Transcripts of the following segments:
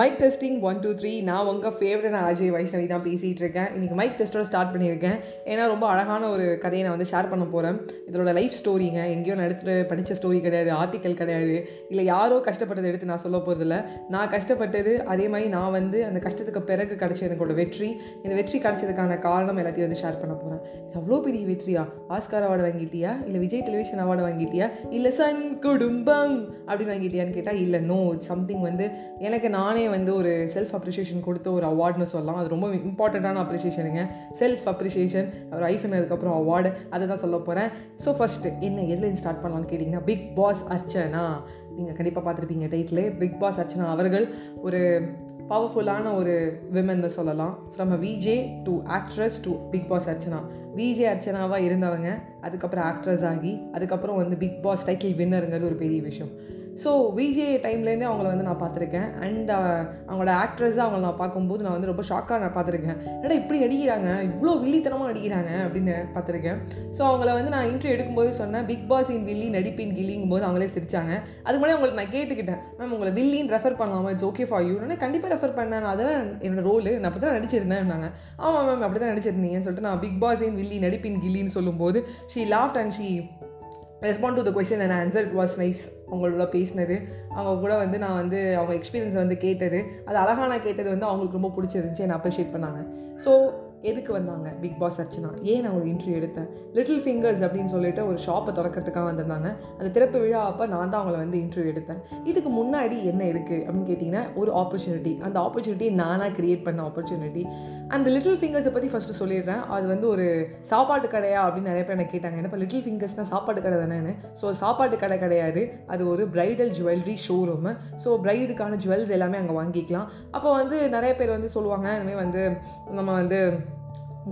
Mike testing one two three நான் உங்கள் favourite Ajay Vaishnavi தான் பேசிகிட்டு இருக்கேன். இன்றைக்கி மைக் டெஸ்ட்டோட ஸ்டார்ட் பண்ணியிருக்கேன். ஏன்னா ரொம்ப அழகான ஒரு கதையை நான் வந்து ஷேர் பண்ண போகிறேன் இதோட லைஃப் ஸ்டோரிங்க எங்கேயோ நான் எடுத்துகிட்டு படித்த ஸ்டோரி கிடையாது ஆர்டிக்கல் கிடையாது. இல்லை யாரோ கஷ்டப்பட்டதை எடுத்து நான் சொல்ல போகிறதில்ல நான் கஷ்டப்பட்டது அதே மாதிரி நான் வந்து அந்த கஷ்டத்துக்கு பிறகு கிடச்ச எனக்கோட வெற்றி. இந்த வெற்றி கிடச்சதுக்கான காரணம் எல்லாத்தையும் வந்து ஷேர் பண்ண போகிறேன் இது அவ்வளோ பெரிய வெற்றியா? ஆஸ்கார் அவார்டு வாங்கிட்டியா? இல்லை விஜய் டெலிவிஷன் அவார்டு வாங்கிட்டியா? இல்லை சன் குடும்பம் அப்படின்னு வாங்கிட்டியான்னு கேட்டால் இல்லை நோ சம்திங் வந்து எனக்கு நானே வந்து ஒரு செல்ஃப் அப்ரிஷியேஷன் கொடுத்த ஒரு அவார்டுன்னு சொல்லலாம். அது ரொம்ப இம்பார்ட்டண்ட்டான அப்ரிஷியேஷனுங்க செல்ஃப் அப்ரிஷியேஷன் ஒரு ஐஃபன் அதுக்கப்புறம் அவார்டு அதை தான் சொல்ல போகிறேன் ஸோ ஃபஸ்ட்டு என்ன எதுலேருந்து ஸ்டார்ட் பண்ணலாம்னு கேட்டிங்கன்னா பிக் பாஸ் அர்ச்சனா நீங்கள் கண்டிப்பாக பார்த்துருப்பீங்க டைட்டிலே பிக் பாஸ் அர்ச்சனா அவர்கள் ஒரு பவர்ஃபுல்லான ஒரு விமன் சொல்லலாம். From a VJ to actress to Bigg Boss Archana VJ அர்ச்சனாவாக இருந்தவங்க அதுக்கப்புறம் ஆக்ட்ரஸ் ஆகி அதுக்கப்புறம் வந்து பிக் பாஸ் டைட்டில் வின்னருங்கிறது ஒரு பெரிய விஷயம். ஸோ விஜே டைம்லேருந்தே அவங்கள வந்து நான் பார்த்துருக்கேன். அண்ட் uh, அவங்களோட ஆக்ட்ரஸாக அவங்கள நான் பார்க்கும்போது நான் வந்து ரொம்ப ஷாக்காக நான் பார்த்துருக்கேன். ஏன்னா இப்படி அடிக்கிறாங்க இவ்வளோ வில்லித்தனமாக அடிக்கிறாங்க அப்படின்னு பார்த்துருக்கேன். ஸோ அவங்கள வந்து நான் இன்டர்வியூ எடுக்கும்போது சொன்னேன். பிக் பாஸ் இன் வில்லி நடிப்பின் கில்லிங்கும் போது அவங்களே சிரிச்சாங்க. அதுக்கு முன்னாடி அவங்களுக்கு நான் கேட்டுக்கிட்டேன். மேம் உங்களை வில்லின்னு ரெஃபர் பண்ணலாமா? இட்ஸ் ஓகே ஃபார் யூ கண்டிப்பாக ரெஃபர் பண்ணேன். அதெல்லாம் என்னோட ரோல் நான் அப்படி தான் நடிச்சிருந்தேன் ஆமாம் மேம் அப்படி தான் நடிச்சிருந்தீங்கன்னு சொல்லிட்டு நான் பிக் பாஸ் இன் வில்லி நடிப்பின் கில்லின்னு சொல்லும்போது she laughed and she respond to the question and answer it was nice அவங்களோட பேசினது. அவங்க கூட வந்து நான் வந்து அவங்க எக்ஸ்பீரியன்ஸை வந்து கேட்டது. அது அழகாக நான் கேட்டது வந்து அவங்களுக்கு ரொம்ப பிடிச்சிருந்துச்சி. என்னை அப்ரிஷியேட் பண்ணாங்க. ஸோ எதுக்கு வந்தாங்க பிக் பாஸ் அர்ச்சனா? ஏன் நான் ஒரு இன்டர்வியூ எடுத்தேன்? லிட்டில் ஃபிங்கர்ஸ் அப்படின்னு சொல்லிட்டு ஒரு ஷாப்பை திறக்கிறதுக்காக வந்திருந்தாங்க. அந்த திறப்பு விழா அப்போ நான் தான் அவங்கள வந்து இன்டர்வியூ எடுத்தேன். இதுக்கு முன்னாடி என்ன இருக்குது அப்படின்னு கேட்டிங்கன்னா ஒரு ஆப்பர்ச்சுனிட்டி அந்த ஆப்பர்ச்சுனிட்டி நானாக க்ரியேட் பண்ண ஆப்பர்ச்சுனிட்டி அந்த லிட்டில் ஃபிங்கர்ஸை பற்றி ஃபஸ்ட்டு சொல்லிடுறேன். அது வந்து ஒரு சாப்பாட்டு கடையா அப்படின்னு நிறைய பேர் எனக்கு கேட்டாங்க. ஏன்னா லிட்டில் ஃபிங்கர்ஸ்னால் சாப்பாட்டு கடை தானேன்னு? ஸோ சாப்பாட்டு கடை கிடையாது. அது ஒரு பிரைடல் ஜுவல்லரி ஷோரூமு ஸோ பிரைடுக்கான ஜுவல்ஸ் எல்லாமே அங்கே வாங்கிக்கலாம். அப்போ வந்து நிறைய பேர் வந்து சொல்லுவாங்க இனிமேல் வந்து நம்ம வந்து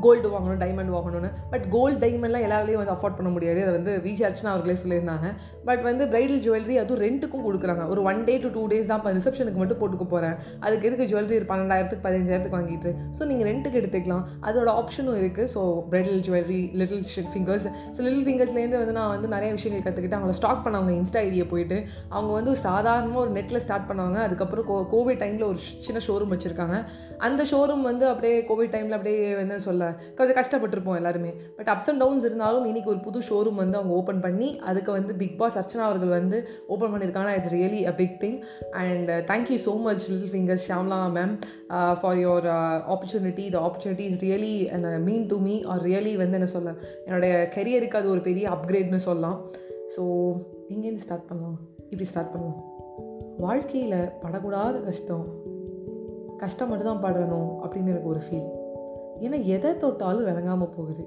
கோல்டு வாங்கணும் டைமண்ட் வாங்கணும்னு. பட் கோல்டு டைமண்ட்லாம் எல்லாராலையும் வந்து அஃபோர்ட் பண்ண முடியாது. அதை வந்து விஜய் அர்ச்சனா அவர்களே சொல்லியிருந்தாங்க. பட் வந்து பிரைடல் ஜுவல்லரி அதுவும் ரெண்ட்டுக்கும் கொடுக்குறாங்க. ஒரு one day to two days தான் இப்போ ரிசப்ஷனுக்கு மட்டும் போட்டுக்க போகிறேன் அதுக்கு எதுக்கு ஜுவல்லரி பன்னெண்டாயிரத்துக்கு பதினஞ்சாயிரத்துக்கு வாங்கிட்டு? ஸோ நீங்கள் ரெண்ட்டுக்கு எடுத்துக்கலாம். அதோட ஆப்ஷனும் இருக்குது so bridal jewellery little fingers so little ஃபிங்கர்ஸ்லேருந்து வந்து நான் வந்து நிறைய விஷயங்கள் கற்றுக்கிட்டு அவங்கள ஸ்டாக் பண்ணவங்க இன்ஸ்டா ஐடியை போயிட்டு அவங்க வந்து ஒரு சாதாரணமாக ஒரு நெட்டில் ஸ்டார்ட் பண்ணாங்க அதுக்கப்புறம் கோ கோவிட் டைமில் ஒரு சின்ன ஷோரூம் வச்சுருக்காங்க. அந்த ஷோரூம் வந்து அப்படியே கோவிட் டைமில் அப்படியே வந்து சொல்ல கொஞ்சம் கஷ்டப்பட்டிருப்போம் எல்லாருமே. பட் அப்ஸ் அண்ட் டவுன்ஸ் இருந்தாலும் இன்னைக்கு ஒரு புது ஷோரூம் வந்து அவங்க ஓப்பன் பண்ணி அதுக்கு வந்து பிக் பாஸ் அர்ச்சனா அவர்கள் வந்து ஓப்பன் பண்ணியிருக்காங்க. It's really a big thing and thank you so much little fingers Shamla ma'am for your opportunity the opportunity is really mean to me or really வந்து என்ன சொல்ல என்னுடைய கெரியருக்கு அது ஒரு பெரிய அப்கிரேட்னு சொல்லலாம். ஸோ எங்கேருந்து ஸ்டார்ட் பண்ணலாம்? இப்படி ஸ்டார்ட் பண்ணலாம் வாழ்க்கையில் படக்கூடாத கஷ்டம். கஷ்டம் மட்டும் தான் படணும் அப்படின்னு எனக்கு ஒரு ஃபீல் ஏன்னா எதை தொட்டாலும் விளங்காமல் போகுது.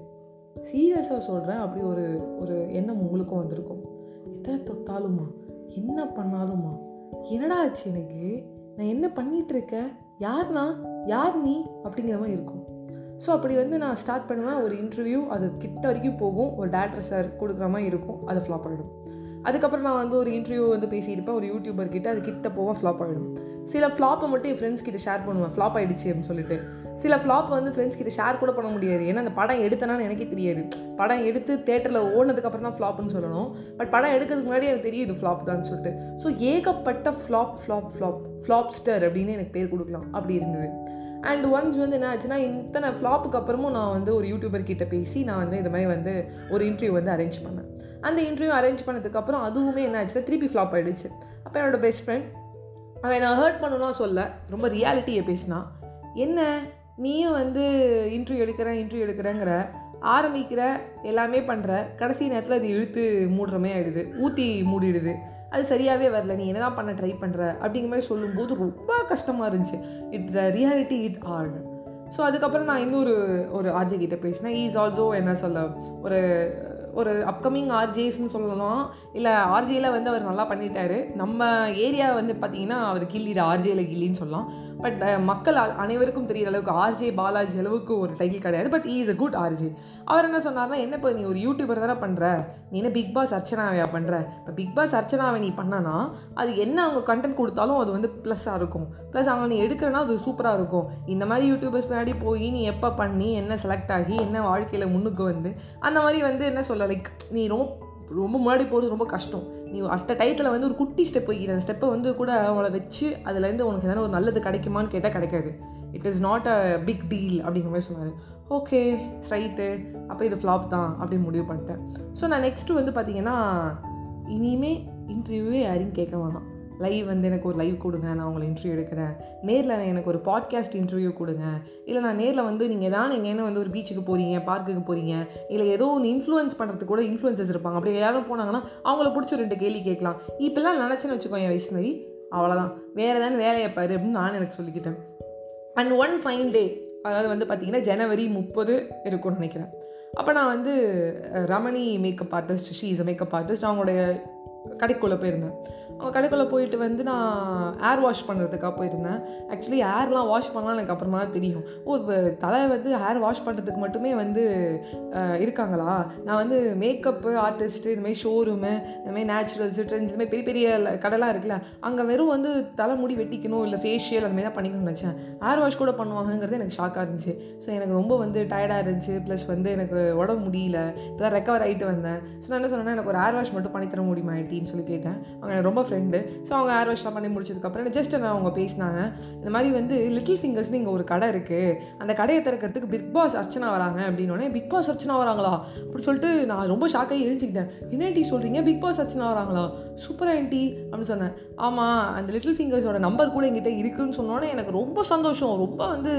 சீரியஸாக சொல்கிறேன் அப்படி ஒரு ஒரு எண்ணம் உங்களுக்கும் வந்திருக்கும். எதை தொட்டாலுமா? என்ன பண்ணாலுமா? என்னடா ஆச்சு எனக்கு? நான் என்ன பண்ணிகிட்ருக்கேன் யார்னா? யார் நீ? அப்படிங்கிற மாதிரி இருக்கும். ஸோ அப்படி வந்து நான் ஸ்டார்ட் பண்ணுவேன் ஒரு இன்டர்வியூ அது கிட்ட வரைக்கும் போகும். ஒரு டேரக்டர் சார் கொடுக்குற மாதிரி இருக்கும் அது ஃப்ளாப் ஆகிடும் அதுக்கப்புறம் நான் வந்து ஒரு இன்டர்வியூ வந்து பேசியிருப்பேன். ஒரு யூடியூபர் கிட்ட அது கிட்ட போவேன் ஃப்ளாப் ஆகிடும் சில ஃப்ளாப்பை மட்டும் என் ஃப்ரெண்ட்ஸ் கிட்ட ஷேர் பண்ணுவேன். ஃப்ளாப் ஆகிடுச்சு அப்படின்னு சொல்லிட்டு. சில ஃப்ளாப் வந்து ஃப்ரெண்ட்ஸ் கிட்ட ஷேர் கூட பண்ண முடியாது. ஏன்னா அந்த படம் எடுத்தனான்னு எனக்கே தெரியாது. படம் எடுத்து தேட்டரில் ஓடினதுக்கப்புறம் தான் ஃப்ளாப்னு சொல்லணும். பட் படம் எடுக்கிறதுக்கு முன்னாடி எனக்கு தெரியும் இது ஃப்ளாப் தான் சொல்லிட்டு. ஸோ ஏகப்பட்ட ஃப்ளாப் ஃப்ளாப் ஃப்ளாப் ஃப்ளாப்ஸ்டர் அப்படின்னு எனக்கு பேர் கொடுக்கலாம். அப்படி இருந்தது. அண்ட் ஒன்ஸ் வந்து என்ன ஆச்சுன்னா இத்தனை ஃப்ளாப்புக்கு அப்புறமும் நான் வந்து ஒரு யூடியூபர் கிட்ட பேசி நான் வந்து இந்த மாதிரி வந்து ஒரு இன்டர்வியூ வந்து அரேஞ்ச் பண்ணேன். அந்த இன்டர்வியூ அரேஞ்ச் பண்ணதுக்கப்புறம் அதுவுமே என்ன ஆச்சுன்னா திருப்பி ஃப்ளாப் ஆகிடுச்சு அப்போ என்னோட பெஸ்ட் ஃப்ரெண்ட் அவன் நான் ஹர்ட் பண்ணணும்னா சொல்ல ரொம்ப ரியாலிட்டியை பேசினா என்ன? நீயும் வந்து இன்டர்வியூ எடுக்கிறேன் இன்டர்வியூ எடுக்கிறேங்கிற ஆரம்பிக்கிற எல்லாமே பண்ணுற கடைசி நேரத்தில் அது இழுத்து மூடுறமே ஆகிடுது ஊற்றி மூடிடுது. அது சரியாகவே வரல நீ என்னதான் பண்ண ட்ரை பண்ணுற அப்படிங்கிற மாதிரி சொல்லும்போது ரொம்ப கஷ்டமாக இருந்துச்சு. It the reality it hard so அதுக்கப்புறம் நான் இன்னொரு ஒரு ஆர்ஜி கிட்டே பேசினேன். ஈஸ் ஆல்சோ என்ன சொல்ல ஒரு ஒரு அப்கமிங் ஆர்ஜேஸ்ன்னு சொல்லலாம். இல்லை ஆர்ஜேயில் வந்து அவர் நல்லா பண்ணிட்டாரு. நம்ம ஏரியா வந்து பார்த்தீங்கன்னா அவர் கில்லிட ஆர்ஜேயில் கில்லின்னு சொல்லலாம். பட் uh, மக்கள் அனைவருக்கும் தெரிகிற அளவுக்கு ஆர்ஜே பாலாஜி அளவுக்கு ஒரு டைட்டில் கிடையாது. But he is a good RJ அவர் என்ன சொன்னார்னா என்ன இப்போ நீ ஒரு யூடியூபர் தானே பண்ணுற நீ என்ன பிக் பாஸ் அர்ச்சனாவையா பண்ணுற இப்போ பிக் பாஸ் அர்ச்சனாவை நீ பண்ணனா அது என்ன அவங்க கண்டென்ட் கொடுத்தாலும் அது வந்து ப்ளஸ்ஸாக இருக்கும். ப்ளஸ் அவங்க நீ எடுக்கிறனா அது சூப்பராக இருக்கும். இந்த மாதிரி யூடியூபர்ஸ் பின்னாடி போய் நீ எப்போ பண்ணி என்ன செலக்ட் ஆகி என்ன வாழ்க்கையில் முன்னுக்கு வந்து அந்த மாதிரி வந்து என்ன சொல்ல லைக் நீ ரொம்ப ரொம்ப முன்னாடி போகிறது ரொம்ப கஷ்டம். நீ அட்ட டயத்தில் வந்து ஒரு குட்டி ஸ்டெப் வைக்கிற அந்த ஸ்டெப்பை வந்து கூட அவங்கள வச்சு அதுலேருந்து உனக்கு எதனா ஒரு நல்லது கிடைக்குமான்னு கேட்டால் கிடைக்காது. It is not a big deal அப்படிங்கிற மாதிரி சொன்னார். ஓகே ஸ்ட்ரைட்டு அப்போ இது ஃப்ளாப் தான் அப்படின்னு முடிவு பண்ணிட்டேன். ஸோ நான் நெக்ஸ்ட்டு வந்து பார்த்தீங்கன்னா இனிமேல் இன்டர்வியூவே யாரையும் கேட்க வேணாம். லைவ் வந்து எனக்கு ஒரு லைவ் கொடுங்க நான் உங்களை இன்டர்வியூ எடுக்கிறேன். நேரில் எனக்கு ஒரு பாட்காஸ்ட் இன்டர்வியூ கொடுங்க. இல்லை நான் நேரில் வந்து நீங்கள் தான் நீங்கள் என்ன வந்து ஒரு பீச்சுக்கு போகிறீங்க பார்க்குக்கு போகிறீங்க இல்லை ஏதோ ஒன்று இன்ஃப்ளூயன்ஸ் பண்ணுறதுக்கு கூட இன்ஃப்ளூயன்சஸ் இருப்பாங்க. அப்படி யாரும் போனாங்கன்னா அவங்கள பிடிச்ச ரெண்டு கேள்வி கேட்கலாம். இப்போல்லாம் நினச்சேன்னு வச்சுக்கோ என் வைஷ்ணவி. அவ்வளோதான் வேறு ஏதாவது வேலையை பாரு அப்படின்னு நான் எனக்கு சொல்லிக்கிட்டேன். அண்ட் ஒன் ஃபைன் டே அதாவது வந்து பார்த்திங்கன்னா ஜனவரி முப்பது இருக்கும்னு நினைக்கிறேன். அப்போ நான் வந்து Ramani makeup artist she is makeup artist அவங்களுடைய கடைக்குள்ளே போயிருந்தேன். அவங்க கடைக்குள்ளே போயிட்டு வந்து நான் ஏர் வாஷ் பண்ணுறதுக்காக போயிருந்தேன். ஆக்சுவலி ஏர்லாம் வாஷ் பண்ணலாம் எனக்கு அப்புறமா தான் தெரியும். ஓ இப்போ தலை வந்து ஹேர் வாஷ் பண்ணுறதுக்கு மட்டுமே வந்து இருக்காங்களா? நான் வந்து மேக்கப்பு ஆர்டிஸ்ட்டு இதுமாதிரி ஷோரூமு இதுமாதிரி நேச்சுரல்ஸ் ட்ரெண்ட்ஸ் இதுமாதிரி பெரிய பெரிய கடைலாம் இருக்குல்ல அங்கே வெறும் வந்து தலைமுடி வெட்டிக்கணும் இல்லை ஃபேஷியல் அந்த மாதிரி தான் பண்ணிக்கணும்னு நினச்சேன். ஹேர் வாஷ் கூட பண்ணுவாங்கங்கிறது எனக்கு ஷாக்காக இருந்துச்சு. ஸோ எனக்கு ரொம்ப வந்து டயர்டாக இருந்துச்சு. ப்ளஸ் வந்து எனக்கு உடம்பு முடியல. இப்போ தான் ரெக்கவர் ஆகிட்டு வந்தேன். ஸோ நான் என்ன சொன்னேன்னா எனக்கு ஒரு ஹேர் வாஷ் மட்டும் பண்ணித்தர முடியுமா ஐட்டின்னு சொல்லி கேட்டேன். அவங்க எனக்கு ரொம்ப ஃப்ரெண்டு ஸோ அவங்க ஏர் வாஷ்லாம் பண்ணி முடிச்சதுக்கப்புறம் ஜஸ்ட் நான் அவங்க பேசினாங்க. இந்த மாதிரி வந்து லிட்டில் ஃபிங்கர்ஸ்னு இங்கே ஒரு கடை இருக்குது அந்த கடையை திறக்கிறதுக்கு பிக் பாஸ் அர்ச்சனா வராங்க அப்படின்னோடனே பிக் பாஸ் அர்ச்சனா வராங்களா? அப்படி சொல்லிட்டு நான் ரொம்ப ஷாக்காகி எழுஞ்சிக்கிட்டேன் என்ன டீ சொல்கிறீங்க பிக் பாஸ் அர்ச்சனா வராங்களா? சூப்பர் ஆண்டி அப்படின்னு சொன்னேன். ஆமாம் அந்த லிட்டில் ஃபிங்கர்ஸோட நம்பர் கூட என்கிட்ட இருக்குன்னு சொன்னோன்னே எனக்கு ரொம்ப சந்தோஷம். ரொம்ப வந்து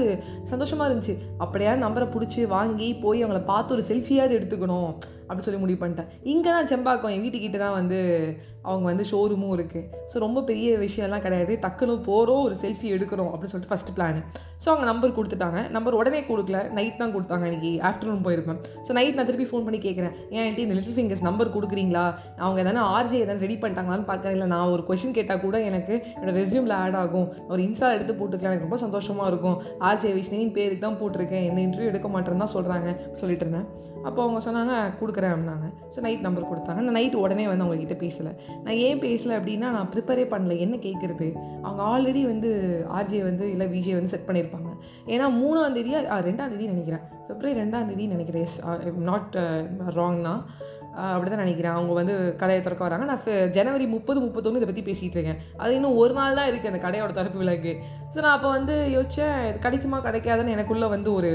சந்தோஷமாக இருந்துச்சு. அப்படியே நம்பரை பிடிச்சி வாங்கி போய் அவங்கள பார்த்து ஒரு செல்ஃபியாவது எடுத்துக்கணும். அப்படி சொல்லி முடிவு பண்ணிட்டேன். இங்கே தான் செம்பாக்கம் என் வீட்டுக்கிட்ட தான் வந்து அவங்க வந்து ஷோரூமும் இருக்குது ஸோ ரொம்ப பெரிய விஷயம்லாம் கிடையாது. டக்குன்னு போகிறோம் ஒரு செல்ஃபி எடுக்கிறோம் அப்படின்னு சொல்லிட்டு ஃபஸ்ட் பிளான் ஸோ அவங்க நம்பர் கொடுத்துட்டாங்க. நம்பர் உடனே கொடுக்கல. நைட் தான் கொடுத்தாங்க இன்றைக்கி ஆஃப்டர்நூன் போயிருப்பேன். ஸோ நைட் நான் திருப்பி ஃபோன் பண்ணி கேட்குறேன் ஏன் ஆண்டி இந்த லிட்டில் ஃபிங்கர்ஸ் நம்பர் கொடுக்குறீங்களா? அவங்க எதனா ஆர்ஜே எதனா ரெடி பண்ணிட்டாங்களான்னு பார்க்குறேன். இல்லை நான் ஒரு கொஷின் கேட்டால் கூட எனக்கு என்னோட ரெஸ்யூமில் ஆட் ஆகும். ஒரு இன்ஸ்டா எடுத்து போட்டுக்கலாம் எனக்கு ரொம்ப சந்தோஷமாக இருக்கும். ஆர்ஜே விஷ்ணுவின் பேருக்கு தான் போட்டிருக்கேன். எந்த இன்டர்வியூ எடுக்க மாட்டேன்னு தான் சொல்கிறாங்க சொல்லிட்டு இருந்தேன். அப்போ அவங்க சொன்னாங்க கொடுக்குறேன் அப்படின்னாங்க. ஸோ நைட் நம்பர் கொடுத்தாங்க. நான் நைட் உடனே வந்து அவங்க கிட்ட பேசலை. நான் ஏன் பேசலை அப்படின்னா நான் ப்ரிப்பேரே பண்ணல. என்ன கேட்குறது அவங்க ஆல்ரெடி வந்து ஆர்ஜே வந்து இல்லை விஜே வந்து செட் பண்ணியிருப்பாங்க ஏன்னா மூணாம் தேதி ரெண்டாம் தேதி நினைக்கிறேன். பிப்ரவரி ரெண்டாம் தேதி நினைக்கிறேன். எஸ் நாட் ராங்னா uh, அப்படி தான் நினைக்கிறேன். அவங்க வந்து கடையை திறக்க வராங்க. நான் ஃபெ- ஜனவரி முப்பது முப்பத்தொன்று இதை பற்றி பேசிகிட்டு இருக்கேன். அது இன்னும் ஒரு நாள் தான் இருக்குது அந்த கடையோட திறப்பு விலக்கு ஸோ நான் அப்போ வந்து யோசித்தேன் இது கிடைக்குமா கிடைக்காதுன்னு எனக்குள்ளே வந்து ஒரு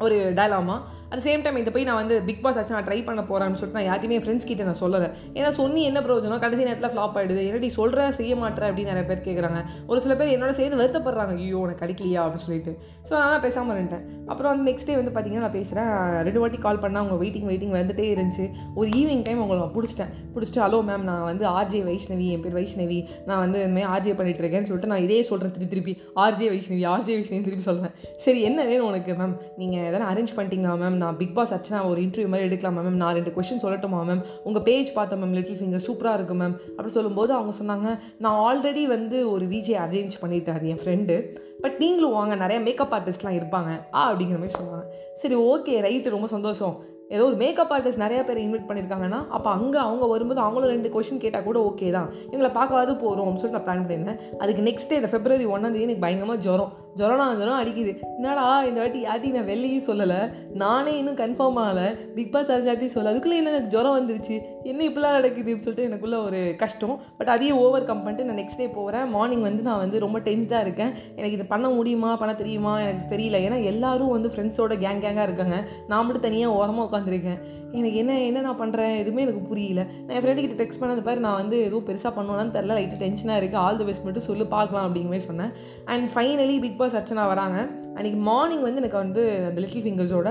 ஒரு டயலாமா அட் சேம் டைம் இதை போய் நான் வந்து பிக் பாஸ் ஆச்சு நான் ட்ரை பண்ண போகிறேன்னு சொல்லிட்டு நான் யாருமே ஃப்ரெண்ட்ஸ் கிட்ட நான் சொல்லலை. ஏன்னா சொன்னி என்ன பிரயோஜனம்? கடைசி நேரத்தில் ஃப்ளாப் ஆகிடுது என்னடி சொல்கிற செய்ய மாட்டேற அப்படின்னு நிறைய பேர் கேட்குறாங்க ஒரு சில பேர் என்னோட சேர்ந்து வருத்தப்படுறாங்க. ஐயோ உனக்கு கிடைக்கலையா? அப்படின்னு சொல்லிட்டு. ஸோ அதனால் பேசாமல் இருந்துட்டேன். அப்புறம் வந்து நெக்ஸ்ட் டே வந்து பார்த்தீங்கன்னா நான் பேசுகிறேன் ரெண்டு வாட்டி கால் பண்ணால் அவங்க வெயிட்டிங் வெயிட்டிங் வந்துட்டே இருந்துச்சு. ஒரு ஈவினிங் டைம் அவங்கள நான் பிடிச்சிட்டேன். பிடிச்சிட்டு ஹலோ மேம் நான் வந்து ஆர்ஜே வைஷ்ணவி என் பேர் வைஷ்ணவி நான் வந்து இந்த மாதிரி ஆர்ஜே பண்ணிட்டு இருக்கேன்னு சொல்லிட்டு நான் இதே சொல்கிறேன் திருப்பி திருப்பி. ஆர்ஜே வைஷ்ணவி ஆர்ஜே வைஷ்ணவி திருப்பி சொல்கிறேன் சரி என்ன வேணும் உனக்கு மேம் நீங்கள் எதனா அரேஞ்ச் பண்ணிட்டீங்களா மேம் நான் பிக் பாஸ் அர்ச்சனா ஒரு இன்டர்வியூ மாதிரி எடுக்கலாமா மேம் நான் ரெண்டு கொஸ்டின் சொல்லட்டுமா மேம் உங்கள் பேஜ் பார்த்தேன் மேம் லிட்டில் ஃபிங்கர் சூப்பராக இருக்கும் மேம் அப்படி சொல்லும்போது அவங்க சொன்னாங்க நான் ஆல்ரெடி வந்து ஒரு விஜே அரேஞ்ச் பண்ணிட்டார் என் ஃப்ரெண்டு பட் நீங்களும் வாங்க நிறைய மேக்கப் ஆர்டிஸ்ட்லாம் இருப்பாங்க. ஆ அப்படிங்கிற மாதிரி சொன்னாங்க. சரி ஓகே ரைட்டு ரொம்ப சந்தோஷம். ஏதோ ஒரு மேக்கப் ஆர்டிஸ்ட் நிறைய பேர் இன்வைட் பண்ணியிருக்காங்கன்னா அப்போ அங்கே அவங்க வரும்போது அவங்களும் ரெண்டு கொஷின் கேட்டால் கூட ஓகே தான். இவங்களை பார்க்காது போகிறோம் அப்படின்னு சொல்லிட்டு நான் பிளான் பண்ணியிருந்தேன். அதுக்கு நெக்ஸ்ட் டே இந்த ஃபெப்ரவரி ஒன்றாந்தேதி எனக்கு பயங்கரமாக ஜுரம். ஜுரம்னா ஜொரம் அடிக்குது. என்னடா இந்த வாட்டி யார்ட்டையும் நான் வெளியும் சொல்லலை. நானே இன்னும் கன்ஃபார்ம் ஆகலை. பிக் பாஸ் யார்ட்டையும் சொல்ல அதுக்குள்ளே என்ன எனக்கு ஜுரம் வந்துருச்சு. என்ன இப்படிலாம் நடக்குதுன்னு சொல்லிட்டு எனக்குள்ள ஒரு கஷ்டம். பட் அதையும் ஓவர் கம் பண்ணிட்டு நான் நெக்ஸ்ட் டே போகிறேன் மார்னிங் வந்து நான் வந்து ரொம்ப டென்ஸ்டாக இருக்கேன். எனக்கு இது பண்ண முடியுமா? பண்ண தெரியுமா? எனக்கு தெரியல. ஏன்னா எல்லாரும் வந்து ஃப்ரெண்ட்ஸோட கேங் கேங்காக இருக்காங்க. நான் மட்டும் தனியாக ஓரமாக உட்காந்துருக்கேன் எனக்கு என்ன என்ன நான் பண்ணுறேன் எதுவுமே எனக்கு புரியல. நான் என் ஃப்ரெண்டு கிட்ட டெக்ஸ்ட் பண்ணது பாரு நான் வந்து எதுவும் பெருசாக பண்ணுவேன்னு தெரில லைட்டாக டென்ஷனாக இருக்குது ஆல் த பெஸ்ட் மட்டும் சொல்லி பார்க்கலாம் அப்படிங்கிற மாதிரி சொன்னேன். And finally big boss Archana வராங்க. அன்றைக்கி மார்னிங் வந்து எனக்கு வந்து அந்த லிட்டில் ஃபிங்கர்ஸோட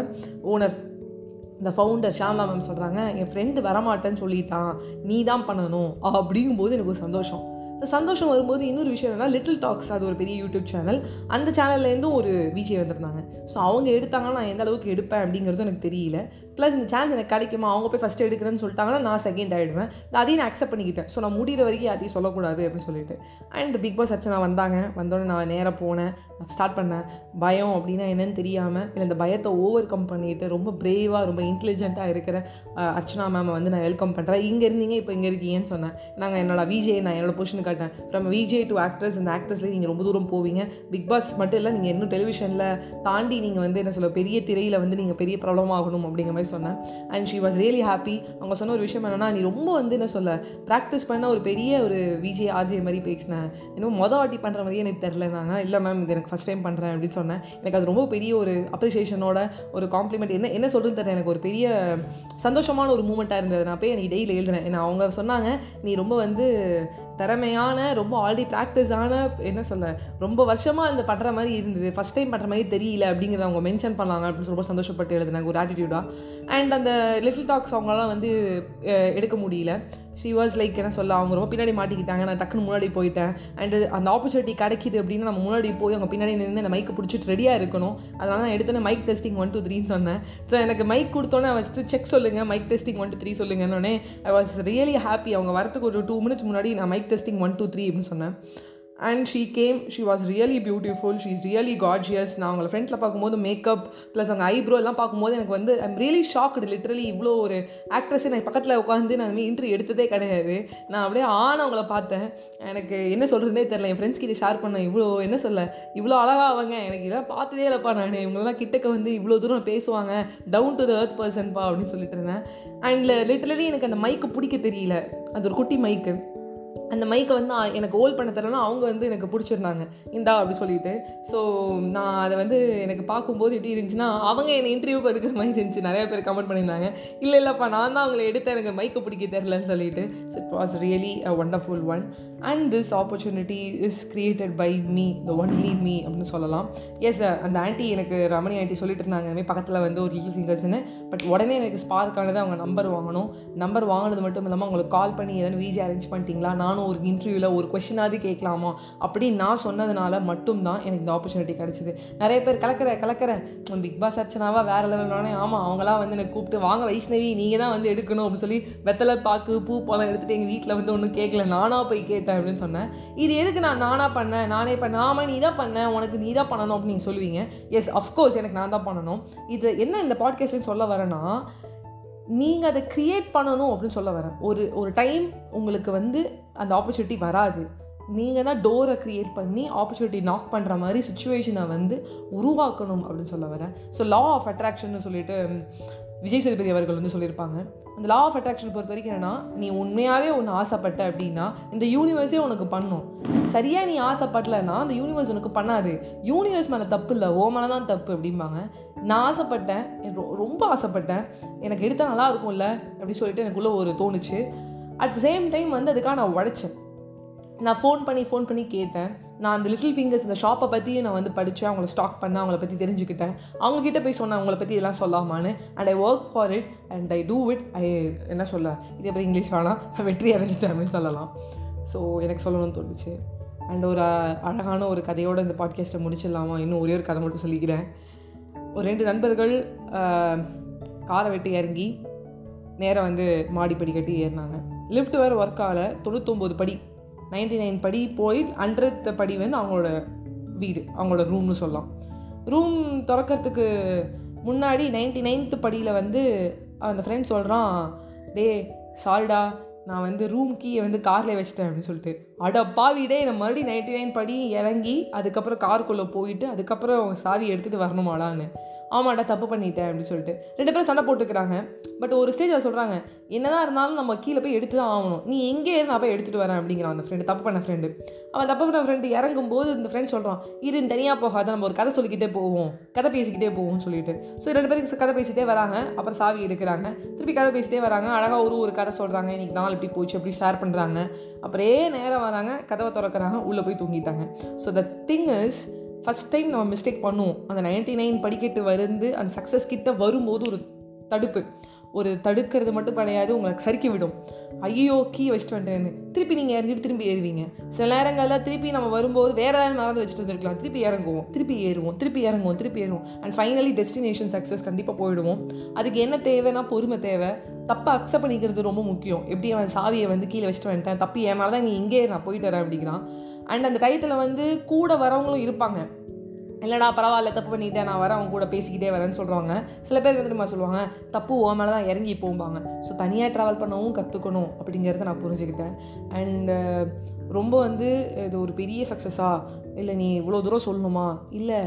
ஓனர் இந்த ஃபவுண்டர் ஷாம்லா மேம் சொல்கிறாங்க என் ஃப்ரெண்டு வரமாட்டேன்னு சொல்லிட்டான். நீ தான் பண்ணணும். அப்படிங்கும்போது எனக்கு ஒரு சந்தோஷம். இந்த சந்தோஷம் வரும்போது இன்னொரு விஷயம் என்னென்னா லிட்டில் டாக்ஸ் அது ஒரு பெரிய யூடியூப் சேனல் அந்த சேனல்லேருந்தும் ஒரு விஜய் வந்திருந்தாங்க. ஸோ அவங்க எடுத்தாங்கன்னா நான் எந்த அளவுக்கு எடுப்பேன் அப்படிங்கிறது எனக்கு தெரியல. ப்ளஸ் இந்த சேனல் எனக்கு கிடைக்குமா? அவங்க போய் ஃபஸ்ட்டு எடுக்கிறேன்னு சொல்லிட்டாங்கன்னா நான் செகண்ட் ஆகிடுவேன் அதையும் நான் அக்செப்ட் பண்ணிக்கிட்டேன். ஸோ நான் முடிகிற வரைக்கும் யாரையும் சொல்லக்கூடாது அப்படின்னு சொல்லிட்டு. அண்ட் பிக் பாஸ் அர்ச்சனா வந்தாங்க. வந்தோடனே நான் நேராக போனேன். ஸ்டார்ட் பண்ணேன். பயம் அப்படின்னா என்னன்னு தெரியாமல் இல்லை இந்த பயத்தை ஓவர் கம் பண்ணிட்டு ரொம்ப பிரேவாக ரொம்ப இன்டெலிஜென்ட்டாக இருக்கிற அர்ச்சனா மேமை வந்து நான் வெல்கம் பண்ணுறேன் இங்கே இருந்தீங்க இப்போ இங்கே இருக்கீங்கன்னு சொன்னேன். நாங்கள் என்னோட விஜய் நான் என்னோட பொசிஷனுக்கு காட்டேன் ஃப்ரம் விஜே டு ஆக்ட்ரஸ் இந்த ஆக்ட்ரஸ்லேயே நீங்கள் ரொம்ப தூரம் போவீங்க. பிக் பாஸ் மட்டும் இல்லை நீங்கள் இன்னும் டெலிவிஷனில் தாண்டி நீங்கள் வந்து என்ன சொல்ல பெரிய திரையில் வந்து நீங்கள் பெரிய ப்ராப்ளம் ஆகணும் அப்படிங்கிற மாதிரி சொன்னேன். And she was really happy அவங்க சொன்ன ஒரு விஷயம் என்னென்னா நீ ரொம்ப வந்து என்ன சொல்ல ப்ராக்டிஸ் பண்ண ஒரு பெரிய ஒரு விஜே ஆர்ஜே மாதிரி பேசினேன். இன்னும் மொதல் வாட்டி பண்ணுற மாதிரியே எனக்கு தெரிலனாங்க இல்லை மேம் இது எனக்கு ஃபஸ்ட் டைம் பண்ணுறேன் அப்படின்னு சொன்னேன். எனக்கு அது ரொம்ப பெரிய ஒரு அப்ரிசியேஷனோட ஒரு காம்ப்ளிமெண்ட் என்ன என்ன சொல்கிறது தெரியல. எனக்கு ஒரு பெரிய சந்தோஷமான ஒரு மூமெண்ட்டாக இருந்தது. நான் போய் எனக்கு டெய்லி எழுதுனேன். ஏன்னா அவங்க சொன்னாங்க நீ ரொம்ப வந்து திறமையாக திறமையான ரொம்ப ஆல்ரெடி ப்ராக்டிஸான என்ன சொல்ல ரொம்ப வருஷமாக இந்த பண்ணுற மாதிரி இருந்தது. ஃபஸ்ட் டைம் பண்ணுற மாதிரி தெரியல அப்படிங்கிறத அவங்க மென்ஷன் பண்ணாங்க அப்படின்னு ரொம்ப சந்தோஷப்பட்டு எழுதுனாங்க ஒரு ஆட்டிடியூடாக அண்ட் அந்த லிட்டில் டாக்ஸ் அவங்களாம் வந்து எடுக்க முடியல. ஷி வாஸ் லைக் என்ன சொல்ல அவங்க ரொம்ப பின்னாடி மாட்டிக்கிட்டாங்க. நான் டக்குன்னு முன்னாடி போயிட்டேன். அண்ட் அந்த ஆப்பர்ச்சுனிட்டி கிடைக்குது அப்படின்னு நம்ம முன்னாடி போய் அவங்க பின்னாடி நின்று அந்த மைக்கை பிடிச்சிட்டு ரெடியாக இருக்கணும். அதனால நான் எடுத்தோன்னே மைக் டெஸ்டிங் ஒன் டூ த்ரீன்னு சொன்னேன். ஸோ எனக்கு மைக் கொடுத்தோன்னே ஃபஸ்ட்டு செக் சொல்லுங்கள் mic testing one two three சொல்லுங்கன்னொடனே I was really happy அவங்க வரத்துக்கு ஒரு டூ மினிட்ஸ் முன்னாடி நான் mic testing one two three அப்படின்னு சொன்னேன். And she came she was really beautiful she is really gorgeous நான் அவங்கள ஃப்ரெண்டில் பார்க்கும்போது மேக்கப் ப்ளஸ் அவங்க ஐப்ரோ எல்லாம் பார்க்கும்போது எனக்கு வந்து ஐம் ரியலி ஷாக்டு லிட்ரலி இவ்வளோ ஒரு ஆக்ட்ரஸே நான் பக்கத்தில் உட்காந்து நான் இன்டர்வியூ எடுத்ததே கிடையாது. நான் அப்படியே ஆனவங்கள பார்த்தேன். எனக்கு என்ன சொல்கிறதுனே தெரில என் ஃப்ரெண்ட்ஸ் கிட்டே ஷேர் பண்ணேன். இவ்வளோ என்ன சொல்ல இவ்வளோ அழகாக அவங்க எனக்கு இதெல்லாம் பார்த்ததே இல்லைப்பா நான். இவங்கெல்லாம் கிட்டக்க வந்து இவ்வளோ தூரம் பேசுவாங்க. டவுன் டு த earth பர்சன்ப்பா அப்படின்னு சொல்லிட்டு இருந்தேன். அண்ட் லிட்ரலி எனக்கு அந்த மைக்கு பிடிக்க தெரியல. அது ஒரு குட்டி மைக்கு அந்த மைக்கை வந்து எனக்கு ஹோல்ட் பண்ண தரலாம் அவங்க வந்து எனக்கு பிடிச்சிருந்தாங்க. இந்தா அப்படி சொல்லிட்டு. ஸோ நான் அதை வந்து எனக்கு பார்க்கும்போது எப்படி இருந்துச்சுன்னா அவங்க என்னை இன்டர்வியூ எடுக்கிற மாதிரி இருந்துச்சு. நிறைய பேர் கமெண்ட் பண்ணியிருந்தாங்க. இல்லை இல்லைப்பா நான் தான் அவங்கள எடுத்து எனக்கு மைக்கை பிடிக்க தெரிலன்னு சொல்லிட்டு. So it was really a wonderful one and this opportunity is created by me the only me அப்படின்னு சொல்லலாம். எஸ் அந்த ஆண்டி எனக்கு ரமணி ஆண்டி சொல்லிட்டு இருந்தாங்க. பக்கத்தில் வந்து ஒரு லிட்டில் சிங்கர்ஸ்னு பட் உடனே எனக்கு ஸ்பார்க் ஆனது அவங்க நம்பர் வாங்கணும். நம்பர் வாங்கினது மட்டும் இல்லாமல் அவங்களுக்கு கால் பண்ணி எதனா விஜி அரேஞ்ச் பண்ணிட்டீங்களா? நானும் ஒரு இன்டர்வியூவில் ஒரு கொஷினாவது கேட்கலாமா? அப்படின்னு நான் சொன்னதுனால மட்டும்தான் எனக்கு இந்த ஆப்பர்ச்சுனிட்டி கிடச்சிது. நிறைய பேர் கலக்கிற கலக்கிற. பிக் பாஸ் அர்ச்சனாவா? வேறு லெவலானே ஆமாம் அவங்களாம் வந்து எனக்கு கூப்பிட்டு வாங்க வைஷ்ணவி நீங்கள் தான் வந்து எடுக்கணும். அப்படின்னு சொல்லி வெத்தலை பாக்கு பூ பழம் எடுத்துகிட்டு எங்கள் வீட்டில் வந்து ஒன்றும் கேட்கல. நானாக போய் கேட்டேன். அப்படின்னு சொன்னேன். இது எதுக்கு நான் நானாக பண்ணேன்? நானே பண்ணேன் ஆமாம் நீ தான் பண்ணேன் உனக்கு நீ தான் பண்ணணும் அப்படின்னு நீங்கள் சொல்லுவீங்க. எஸ் அஃப்கோர்ஸ் எனக்கு நான் தான் பண்ணணும். இது என்ன இந்த பாட்காஸ்ட்லேயும் சொல்ல வரேன்னா நீங்கள் அதை க்ரியேட் பண்ணணும் அப்படின்னு சொல்ல வரேன். ஒரு ஒரு டைம் உங்களுக்கு வந்து அந்த ஆப்பர்ச்சுனிட்டி வராது. நீங்கள் தான் டோரை க்ரியேட் பண்ணி ஆப்பர்ச்சுனிட்டி நாக் பண்ணுற மாதிரி சுச்சுவேஷனை வந்து உருவாக்கணும் அப்படின்னு சொல்ல வரேன். ஸோ லா ஆஃப் அட்ராக்ஷன் சொல்லிட்டு விஜய் சேதுபதி அவர்கள் வந்து சொல்லியிருப்பாங்க அந்த லா ஆஃப் அட்ராக்ஷன் பொறுத்த வரைக்கும் என்னன்னா நீ உண்மையாகவே ஒன்று ஆசைப்பட்ட அப்படின்னா இந்த யூனிவர்ஸே உனக்கு பண்ணும். சரியாக நீ ஆசைப்படலைன்னா அந்த யூனிவர்ஸ் உனக்கு பண்ணாது. யூனிவர்ஸ் மேலே தப்பு இல்லை ஓ மேலே தான் தப்பு அப்படிம்பாங்க. நான் ஆசைப்பட்டேன் ரொ- ரொம்ப ஆசைப்பட்டேன் எனக்கு எடுத்தால் நல்லா இருக்கும்ல அப்படின்னு சொல்லிட்டு எனக்குள்ளே ஒரு தோணுச்சு. அட் த சேம் டைம் வந்து அதுக்காக நான் உழைச்சேன். நான் ஃபோன் பண்ணி ஃபோன் பண்ணி கேட்டேன். நான் அந்த லிட்டில் ஃபிங்கர்ஸ் இந்த ஷாப்பை பற்றியும் நான் வந்து படித்தேன் அவங்கள ஸ்டாக் பண்ண அவங்கள பற்றி தெரிஞ்சுக்கிட்டேன். அவங்க கிட்ட போய் சொன்னேன் அவங்கள பற்றி இதெல்லாம் சொல்லாமான்னு. And I work for it and I do it I என்ன சொல்ல இதே பற்றி இங்கிலீஷ் வேணாம் நான் வெற்றி அடைஞ்சிட்டேன் அப்படின்னு சொல்லலாம். ஸோ எனக்கு சொல்லணும்னு தோணுச்சு. அண்ட் ஒரு அழகான ஒரு கதையோடு இந்த பாட்காஸ்ட்டை முடிச்சிடலாமா? இன்னும் ஒரே ஒரு கதை மட்டும் சொல்லிக்கிறேன். ஒரு ரெண்டு நண்பர்கள் காரை வெட்டி இறங்கி நேராக வந்து மாடி படி கட்டி ஏறினாங்க. லிஃப்ட் வேறு ஒர்க் ஆகலை. தொண்ணூத்தொம்பது படி 99 நைன் படி போய் ஹண்ட்ரட் படி வந்து அவங்களோட வீடு அவங்களோட ரூம்னு சொல்லலாம். ரூம் திறக்கறதுக்கு முன்னாடி நைன்டி நைன்த்து படியில் வந்து அந்த ஃப்ரெண்ட் சொல்கிறான் டே சால்டா நான் வந்து ரூம் கீயை வந்து கார்லேயே வச்சிட்டேன் அப்படின்னு சொல்லிட்டு. அட பாவிடே இந்த மறுபடியும் நைன்டி நைன் படி இறங்கி அதுக்கப்புறம் காருக்குள்ளே போயிட்டு அதுக்கப்புறம் சாவி எடுத்துகிட்டு வரணுமாடான்னு ஆமாடா தப்பு பண்ணிட்டேன் அப்படின்னு சொல்லிட்டு. ரெண்டு பேரும் சண்டை போட்டுக்கிறாங்க. பட் ஒரு ஸ்டேஜில் சொல்கிறாங்க என்னதான் இருந்தாலும் நம்ம கீழே போய் எடுத்து தான் ஆகணும். நீ எங்கே இருந்து நான் போய் எடுத்துகிட்டு வரேன் அப்படிங்கிறான் அந்த ஃப்ரெண்டு தப்பு பண்ண ஃப்ரெண்டு அவன் தப்பு பண்ண ஃப்ரெண்டு இறங்கும்போது இந்த ஃப்ரெண்ட் சொல்கிறான் இது தனியாக போகாத நம்ம ஒரு கதை சொல்லிக்கிட்டே போவோம். கதை பேசிக்கிட்டே போவோம்னு சொல்லிட்டு. ஸோ ரெண்டு பேருக்கு கதை பேசிகிட்டே வராங்க. அப்புறம் சாவி எடுக்கிறாங்க. திருப்பி கதை பேசிகிட்டே வராங்க. அழகாக ஒரு ஒரு கதை சொல்கிறாங்க இன்னைக்கு நாள் இப்படி போச்சு அப்படி ஷேர் பண்ணுறாங்க அப்படியே நேரம் வராங்க கதவை திறக்கிறாங்க உள்ளே போய் தூங்கிட்டாங்க. So the thing is first time நம்ம மிஸ்டேக் பண்ணுவோம். அந்த 99 நைன் படிக்கட்டு வந்து அந்த சக்ஸஸ் கிட்ட வரும்போது ஒரு தடுப்பு. ஒரு தடுக்கிறது மட்டும் கிடையாது உங்களுக்கு சறுக்கி விடும் ஐயோ கீ வச்சுட்டு வந்துட்டேன்னு. திருப்பி நீங்கள் இறங்கிட்டு திரும்பி ஏறுவீங்க. சில நேரங்களில் திருப்பி நம்ம வரும்போது வேற யாரும் மறந்து வச்சுட்டு வந்துருக்கலாம். திருப்பி இறங்குவோம் திருப்பி ஏறுவோம் திருப்பி இறங்குவோம் திருப்பி ஏறுவோம். அண்ட் ஃபைனலி டெஸ்டினேஷன் சக்ஸஸ் கண்டிப்பாக போயிடுவோம். அதுக்கு என்ன தேவைன்னா பொறுமை தேவை. தப்பை அக்செப்ட் பண்ணிக்கிறது ரொம்ப முக்கியம். எப்படி அவன் சாவியை வந்து கீழே வச்சுட்டு வந்துட்டேன்? தப்பி என் மேலே தான் நீ இங்கே நான் போயிட்டு வரேன் அப்படிங்கிறான். அண்ட் அந்த டயத்தில் வந்து கூட வரவங்களும் இருப்பாங்க. இல்லைடா பரவாயில்ல தப்பு பண்ணிட்டேன் நான் வரேன் அவங்க கூட பேசிக்கிட்டே வரேன்னு சொல்கிறாங்க சில பேர் தெரியுமா சொல்லுவாங்க? தப்பு ஓ மேலே தான் இறங்கி போம்பாங்க ஸோ தனியாக ட்ராவல் பண்ணவும் கற்றுக்கணும் அப்படிங்கிறத நான் புரிஞ்சுக்கிட்டேன். அண்டு ரொம்ப வந்து இது ஒரு பெரிய சக்ஸஸா இல்லை நீ இவ்வளோ தூரம் சொல்லணுமா? இல்லை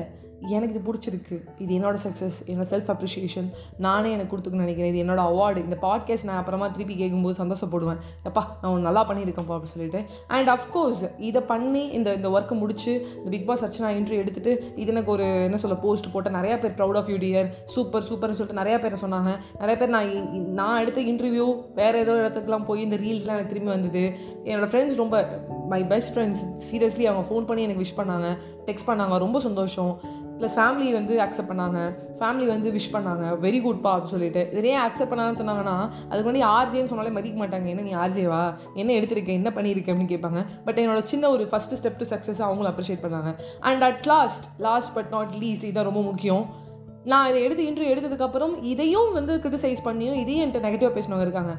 எனக்கு இது பிடிச்சிருக்கு. இது என்னோட சக்ஸஸ் என்னோட செல்ஃப் அப்ரிஷியேஷன் நானே எனக்கு கொடுத்துக்கணும்னு நினைக்கிறேன். இது என்னோட அவார்டு இந்த பாட்காஸ்ட் நான் அப்புறமா திருப்பி கேட்கும்போது சந்தோஷப்படுவேன். எப்பா நான் ஒன்று நல்லா பண்ணியிருக்கேன்ப்பா அப்படின்னு சொல்லிட்டு. அண்ட் அஃப்கோர்ஸ் இதை பண்ணி இந்த இந்த ஒர்க்கை முடிச்சு இந்த பிக் பாஸ் அர்ச்சனா இன்ட்ரி எடுத்துட்டு இது எனக்கு ஒரு என்ன சொல்ல போஸ்ட் போட்டால் நிறையா பேர் proud of you dear super சூப்பர்னு சொல்லிட்டு நிறையா பேர் சொன்னாங்க. நிறைய பேர் நான் நான் எடுத்த இன்டர்வியூ வேறு ஏதோ இடத்துக்குலாம் போய் இந்த ரீல்ஸ்லாம் எனக்கு திரும்பி வந்தது. என்னோடய ஃப்ரெண்ட்ஸ் ரொம்ப மை பெஸ்ட் ஃப்ரெண்ட்ஸ் சீரியஸ்லி அவங்க ஃபோன் பண்ணி எனக்கு விஷ் பண்ணாங்க டெக்ஸ்ட் பண்ணாங்க ரொம்ப சந்தோஷம். ப்ளஸ் ஃபேமிலி வந்து அக்செப்ட் பண்ணாங்க. ஃபேமிலி வந்து விஷ் பண்ணாங்க. வெரி குட்பா அப்படின்னு சொல்லிட்டு. இது ஏன் அக்செப்ட் பண்ணாங்கன்னு சொன்னாங்கன்னா அதுக்கு முன்னாடி ஆர்ஜேன்னு சொன்னாலே மதிக்க மாட்டாங்க. என்ன நீ ஆர்ஜேவா என்ன எடுத்திருக்கேன் என்ன பண்ணியிருக்கேன் அப்படின்னு கேட்பாங்க. பட் என்னோட சின்ன ஒரு ஃபஸ்ட்டு ஸ்டெப் டு சக்ஸஸ் அவங்களும் அப்ரிஷியேட் பண்ணாங்க. And at last last but not least இதுதான் ரொம்ப முக்கியம். நான் இதை எடுத்து இன்டர்வியூ எடுத்ததுக்கப்புறம் இதையும் வந்து கிரிட்டிசைஸ் பண்ணியும் இதையும் என்கிட்ட நெகட்டிவாக பேசினவங்க இருக்காங்க.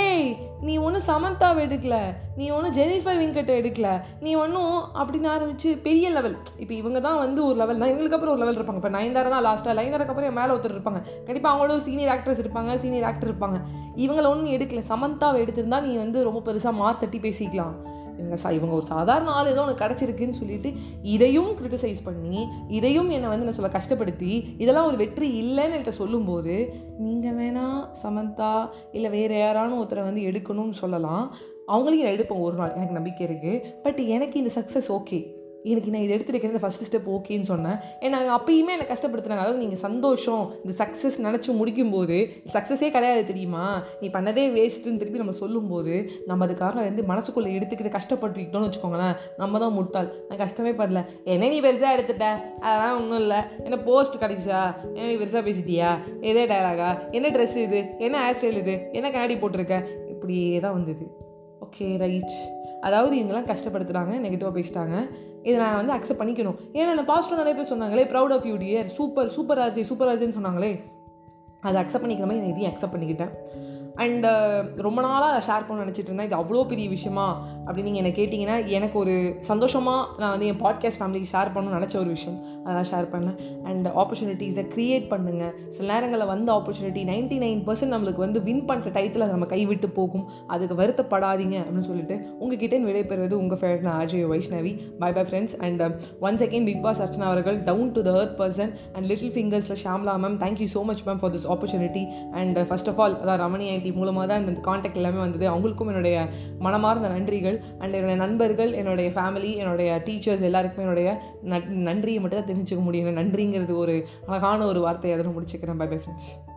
ஏய் நீ ஒன்றும் சமந்தாவை எடுக்கல. நீ ஒன்றும் ஜெனிஃபர் விங்கட்டை எடுக்கல. நீ ஒன்றும் அப்படின்னு ஆரம்பிச்சு பெரிய லெவல் இப்போ இவங்க தான் வந்து ஒரு லெவல் தான் இவங்களுக்கு அப்புறம் ஒரு லெவல் இருப்பாங்க. இப்போ நயன்தாரா தான் லாஸ்ட்டாக நயன்தாராக்கு அப்புறம் என் மேலே ஒருத்தர் இருப்பாங்க. கண்டிப்பாக அவங்களும் சீனியர் ஆக்ட்ரஸ் இருப்பாங்க. சீனியர் ஆக்டர் இருப்பாங்க. இவங்கள ஒன்றும் எடுக்கல. சமந்தாவை எடுத்திருந்தா நீ வந்து ரொம்ப பெருசாக மார்த்தட்டி பேசிக்கலாம். இவங்க சா இவங்க ஒரு சாதாரண ஆள் ஏதோ உனக்கு கிடச்சிருக்குன்னு சொல்லிட்டு இதையும் கிரிட்டிசைஸ் பண்ணி இதையும் என்னை வந்து என்ன சொல்ல கஷ்டப்படுத்தி இதெல்லாம் ஒரு வெற்றி இல்லைன்னு என்கிட்ட சொல்லும்போது நீங்கள் வேணால் சமந்தா இல்லை வேறு யாரானு ஒருத்தரை வந்து எடுக்கணும்னு சொல்லலாம். அவங்களையும் நான் எடுப்பேன் ஒரு நாள். எனக்கு நம்பிக்கை இருக்குது பட் எனக்கு இந்த சக்ஸஸ் ஓகே எனக்கு நான் இது எடுத்துருக்கேன் இந்த ஃபஸ்ட்டு ஸ்டெப் ஓகேன்னு சொன்னேன். ஏன்னா அப்பயுமே என்னை கஷ்டப்படுத்துனாங்க. அதாவது நீங்கள் சந்தோஷம் இந்த சக்ஸஸ் நினச்சி முடிக்கும்போது சக்ஸஸே கிடையாது தெரியுமா? நீ பண்ணதே வேஸ்ட்டுன்னு திருப்பி நம்ம சொல்லும்போது நம்ம அதுக்காக வந்து மனசுக்குள்ளே எடுத்துக்கிட்டு கஷ்டப்பட்டுக்கிட்டோம்னு வச்சுக்கோங்களேன். நம்ம தான் முட்டாள். நான் கஷ்டமே படல. என்ன நீ பெருசாக எடுத்துட்ட? அதெல்லாம் ஒன்றும் இல்லை. என்ன போஸ்ட் கிடைச்சா? என்ன நீ பெருசாக பேசிட்டியா? எதே டயலாகா என்ன ட்ரெஸ் இது? என்ன ஹேர் ஸ்டைல் இது? என்ன கண்ணாடி போட்டிருக்க? இப்படியே தான் வந்தது. ஓகே ரைட் அதாவது இவங்கெல்லாம் கஷ்டப்படுத்துகிறாங்க நெகட்டிவாக பேசிட்டாங்க. இதை நான் வந்து அக்செப்ட் பண்ணிக்கணும். ஏன்னா நான் பாசிட்டிவ் நிறைய பேர் சொன்னாங்களே proud of you dear super super RJ super ஆர்ஜின்னு சொன்னாங்களே. அதை அக்செப்ட் பண்ணிக்கிற மாதிரி நான் இதையும் அக்செப்ட் பண்ணிக்கிட்டேன். அண்டு uh, ரொம்ப நாளாக அதை ஷேர் பண்ண நினச்சிட்டு இருந்தேன். இது அவ்வளோ பெரிய விஷயமா? அப்படின்னு நீங்கள் என்ன கேட்டிங்கன்னா எனக்கு ஒரு சந்தோஷமாக நான் வந்து என் பாட்காஸ்ட் ஃபேமிலிக்கு ஷேர் பண்ணணும்னு நினச்ச ஒரு விஷயம். அதெல்லாம் ஷேர் பண்ணேன் அண்ட் ஆப்பர்ச்சுனிட்டிஸை க்ரியேட் பண்ணுங்கள் சில நேரங்களில் வந்த ஆப்பர்ச்சுனிட்டி நைன்ட்டி நைன் பர்சன்ட் நம்மளுக்கு வந்து வின் பண்ணுற டயத்தில் அதை நம்ம கைவிட்டு போகும். அதுக்கு வருத்தப்படாதீங்க அப்படின்னு சொல்லிட்டு உங்ககிட்ட விடைபெறுவது உங்கள் favourite RJ Vaishnavi. Bye bye friends and one second big boss Archana அவர்கள் down to the earth person and little ஃபிங்கர்ஸில் Shamla ma'am thank you so much ma'am for this opportunity and first of all அதான் Ramani aunty மூலமாக தான் இந்த contact எல்லாமே வந்தது. அவங்களுக்கும் என்னுடைய மனமார்ந்த நன்றிகள். அண்ட் என்னுடைய நண்பர்கள் என்னுடைய ஃபேமிலி என்னுடைய டீச்சர்ஸ் எல்லாருக்குமே என்னுடைய நன்- நன்றியை மட்டும் தான் தெரிஞ்சுக்க முடியும். நன்றிங்கிறது ஒரு அழகான ஒரு வார்த்தையை அதில் முடிச்சுக்கிறேன். By bye friends